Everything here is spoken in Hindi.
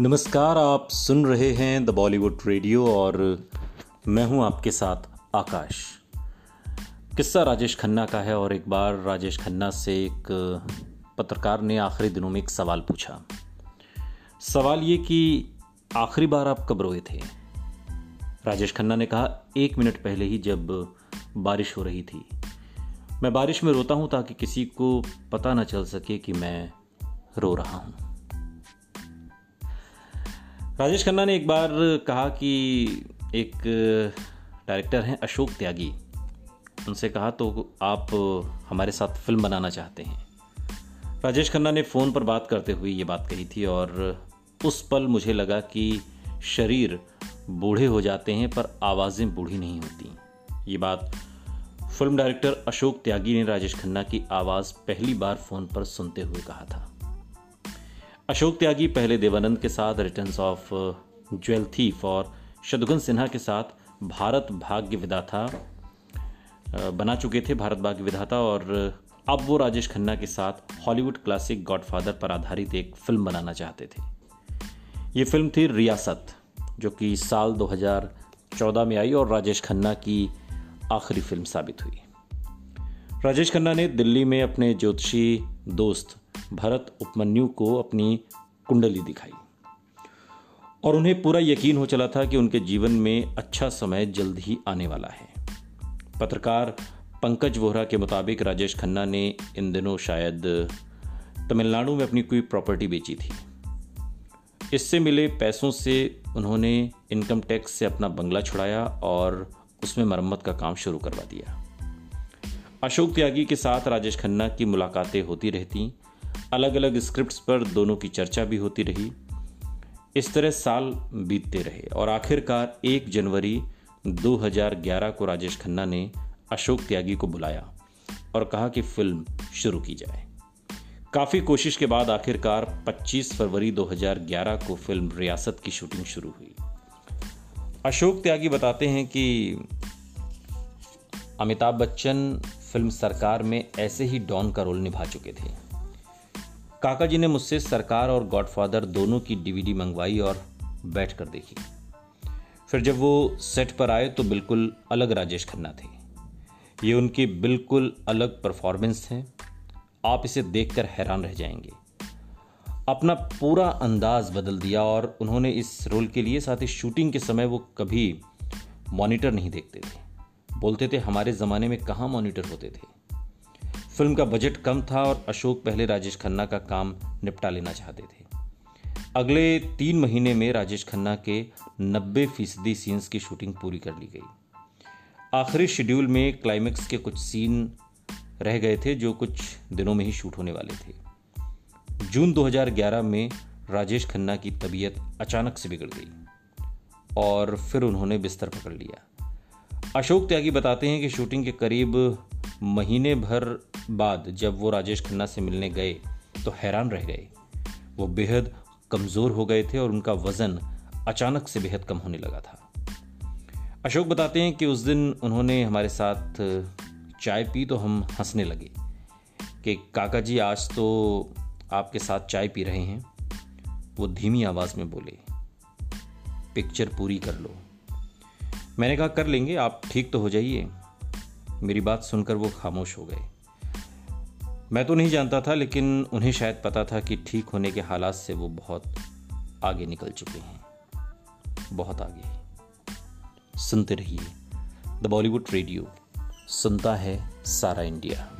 नमस्कार, आप सुन रहे हैं द बॉलीवुड रेडियो और मैं हूँ आपके साथ आकाश। किस्सा राजेश खन्ना का है और एक बार राजेश खन्ना से एक पत्रकार ने आखिरी दिनों में एक सवाल पूछा। सवाल ये कि आखिरी बार आप कब रोए थे? राजेश खन्ना ने कहा, एक मिनट पहले ही जब बारिश हो रही थी। मैं बारिश में रोता हूँ ताकि किसी को पता ना चल सके कि मैं रो रहा हूँ। राजेश खन्ना ने एक बार कहा कि एक डायरेक्टर हैं अशोक त्यागी। उनसे कहा तो आप हमारे साथ फ़िल्म बनाना चाहते हैं। राजेश खन्ना ने फ़ोन पर बात करते हुए ये बात कही थी और उस पल मुझे लगा कि शरीर बूढ़े हो जाते हैं, पर आवाज़ें बूढ़ी नहीं होती। ये बात फ़िल्म डायरेक्टर अशोक त्यागी ने राजेश खन्ना की आवाज़ पहली बार फ़ोन पर सुनते हुए कहा था। अशोक त्यागी पहले देवानंद के साथ रिटर्न्स ऑफ़ ज्वेल थीफ और शत्रुघ्न सिन्हा के साथ भारत भाग्य विधाता uh, बना चुके थे भारत भाग्य विधाता और अब वो राजेश खन्ना के साथ हॉलीवुड क्लासिक गॉडफादर पर आधारित एक फ़िल्म बनाना चाहते थे। ये फ़िल्म थी रियासत जो कि साल 2014 में आई और राजेश खन्ना की आखिरी फ़िल्म साबित हुई। राजेश खन्ना ने दिल्ली में अपने ज्योतिषी दोस्त भरत उपमन्यु को अपनी कुंडली दिखाई। और उन्हें पूरा यकीन हो चला था कि उनके जीवन में अच्छा समय जल्द ही आने वाला है। पत्रकार पंकज वोहरा के मुताबिक राजेश खन्ना ने इन दिनों शायद तमिलनाडु में अपनी कोई प्रॉपर्टी बेची थी। इससे मिले पैसों से उन्होंने इनकम टैक्स से अपना बंगला छुड़ाया और उसमें मरम्मत का काम शुरू करवा दिया। अशोक त्यागी के साथ राजेश खन्ना की मुलाकातें होती रहती अलग अलग स्क्रिप्ट्स पर दोनों की चर्चा भी होती रही। इस तरह साल बीतते रहे और आखिरकार एक जनवरी 2011 को राजेश खन्ना ने अशोक त्यागी को बुलाया और कहा कि फ़िल्म शुरू की जाए। काफ़ी कोशिश के बाद आखिरकार 25 फरवरी 2011 को फ़िल्म रियासत की शूटिंग शुरू हुई। अशोक त्यागी बताते हैं कि अमिताभ बच्चन फ़िल्म सरकार में ऐसे ही डॉन का रोल निभा चुके थे। काका जी ने मुझसे सरकार और गॉडफादर दोनों की डीवीडी मंगवाई और बैठ कर देखी। फिर जब वो सेट पर आए तो बिल्कुल अलग राजेश खन्ना थे। ये उनकी बिल्कुल अलग परफॉर्मेंस है। आप इसे देखकर हैरान रह जाएँगे। अपना पूरा अंदाज बदल दिया और उन्होंने इस रोल के लिए साथ ही शूटिंग के समय वो कभी मॉनिटर नहीं देखते थे। बोलते थे, हमारे ज़माने में कहाँ मॉनिटर होते थे? फ़िल्म का बजट कम था और अशोक पहले राजेश खन्ना का काम निपटा लेना चाहते थे। अगले तीन महीने में राजेश खन्ना के 90 फ़ीसदी सीन्स की शूटिंग पूरी कर ली गई। आखिरी शेड्यूल में क्लाइमेक्स के कुछ सीन रह गए थे जो कुछ दिनों में ही शूट होने वाले थे। जून 2011 में राजेश खन्ना की तबीयत अचानक से बिगड़ गई और फिर उन्होंने बिस्तर पकड़ लिया। अशोक त्यागी बताते हैं कि शूटिंग के करीब महीने भर बाद जब वो राजेश खन्ना से मिलने गए तो हैरान रह गए। वो बेहद कमज़ोर हो गए थे और उनका वज़न अचानक से बेहद कम होने लगा था। अशोक बताते हैं कि उस दिन उन्होंने हमारे साथ चाय पी तो हम हंसने लगे कि, काका जी, आज तो आपके साथ चाय पी रहे हैं। वो धीमी आवाज़ में बोले, पिक्चर पूरी कर लो। मैंने कहा, कर लेंगे, आप ठीक तो हो जाइए। मेरी बात सुनकर वो खामोश हो गए। मैं तो नहीं जानता था, लेकिन उन्हें शायद पता था कि ठीक होने के हालात से वो बहुत आगे निकल चुके हैं। बहुत आगे। सुनते रहिए द बॉलीवुड रेडियो, सुनता है सारा इंडिया।